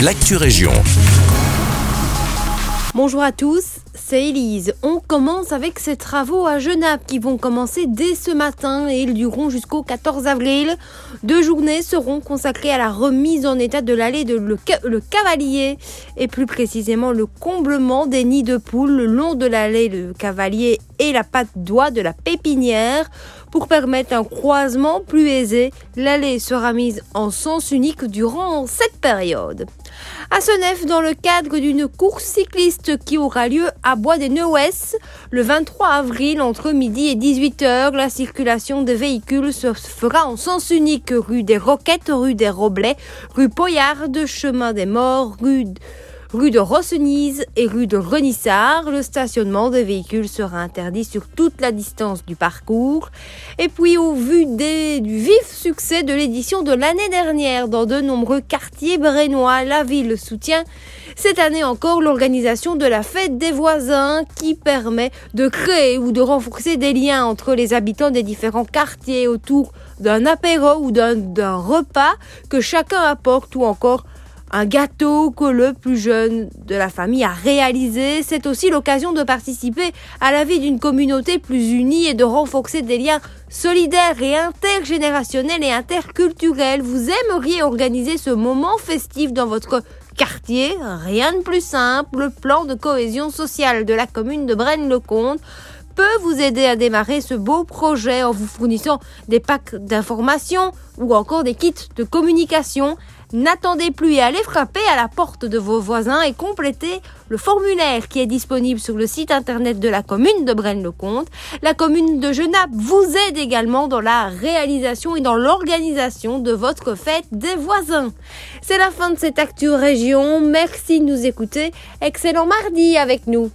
l'actu région. Bonjour à tous, c'est Elise. On commence avec ces travaux à Genappe qui vont commencer dès ce matin et ils dureront jusqu'au 14 avril. Deux journées seront consacrées à la remise en état de l'allée de le, le, Cavalier et plus précisément le comblement des nids de poules le long de l'allée Le Cavalier et la patte d'oie de la pépinière pour permettre un croisement plus aisé. L'allée sera mise en sens unique durant cette période à Senef dans le cadre d'une course cycliste qui aura lieu à Bois des Neuès le 23 avril entre midi et 18h. La circulation des véhicules se fera en sens unique rue des Roquettes, rue des Roblets, rue Poyard, chemin des Morts, rue de Rossenise et rue de Renissard. Le stationnement des véhicules sera interdit sur toute la distance du parcours. Et puis, au vu du vif succès de l'édition de l'année dernière dans de nombreux quartiers brennois, la ville soutient cette année encore l'organisation de la fête des voisins qui permet de créer ou de renforcer des liens entre les habitants des différents quartiers autour d'un apéro ou d'un repas que chacun apporte ou encore un gâteau que le plus jeune de la famille a réalisé. C'est aussi l'occasion de participer à la vie d'une communauté plus unie et de renforcer des liens solidaires et intergénérationnels et interculturels. Vous aimeriez organiser ce moment festif dans votre quartier? Rien de plus simple. Le plan de cohésion sociale de la commune de Braine-le-Comte peut vous aider à démarrer ce beau projet en vous fournissant des packs d'informations ou encore des kits de communication. N'attendez plus et allez frapper à la porte de vos voisins et complétez le formulaire qui est disponible sur le site internet de la commune de Braine-le-Comte. La commune de Genappe vous aide également dans la réalisation et dans l'organisation de votre fête des voisins. C'est la fin de cette Actu Région. Merci de nous écouter. Excellent mardi avec nous.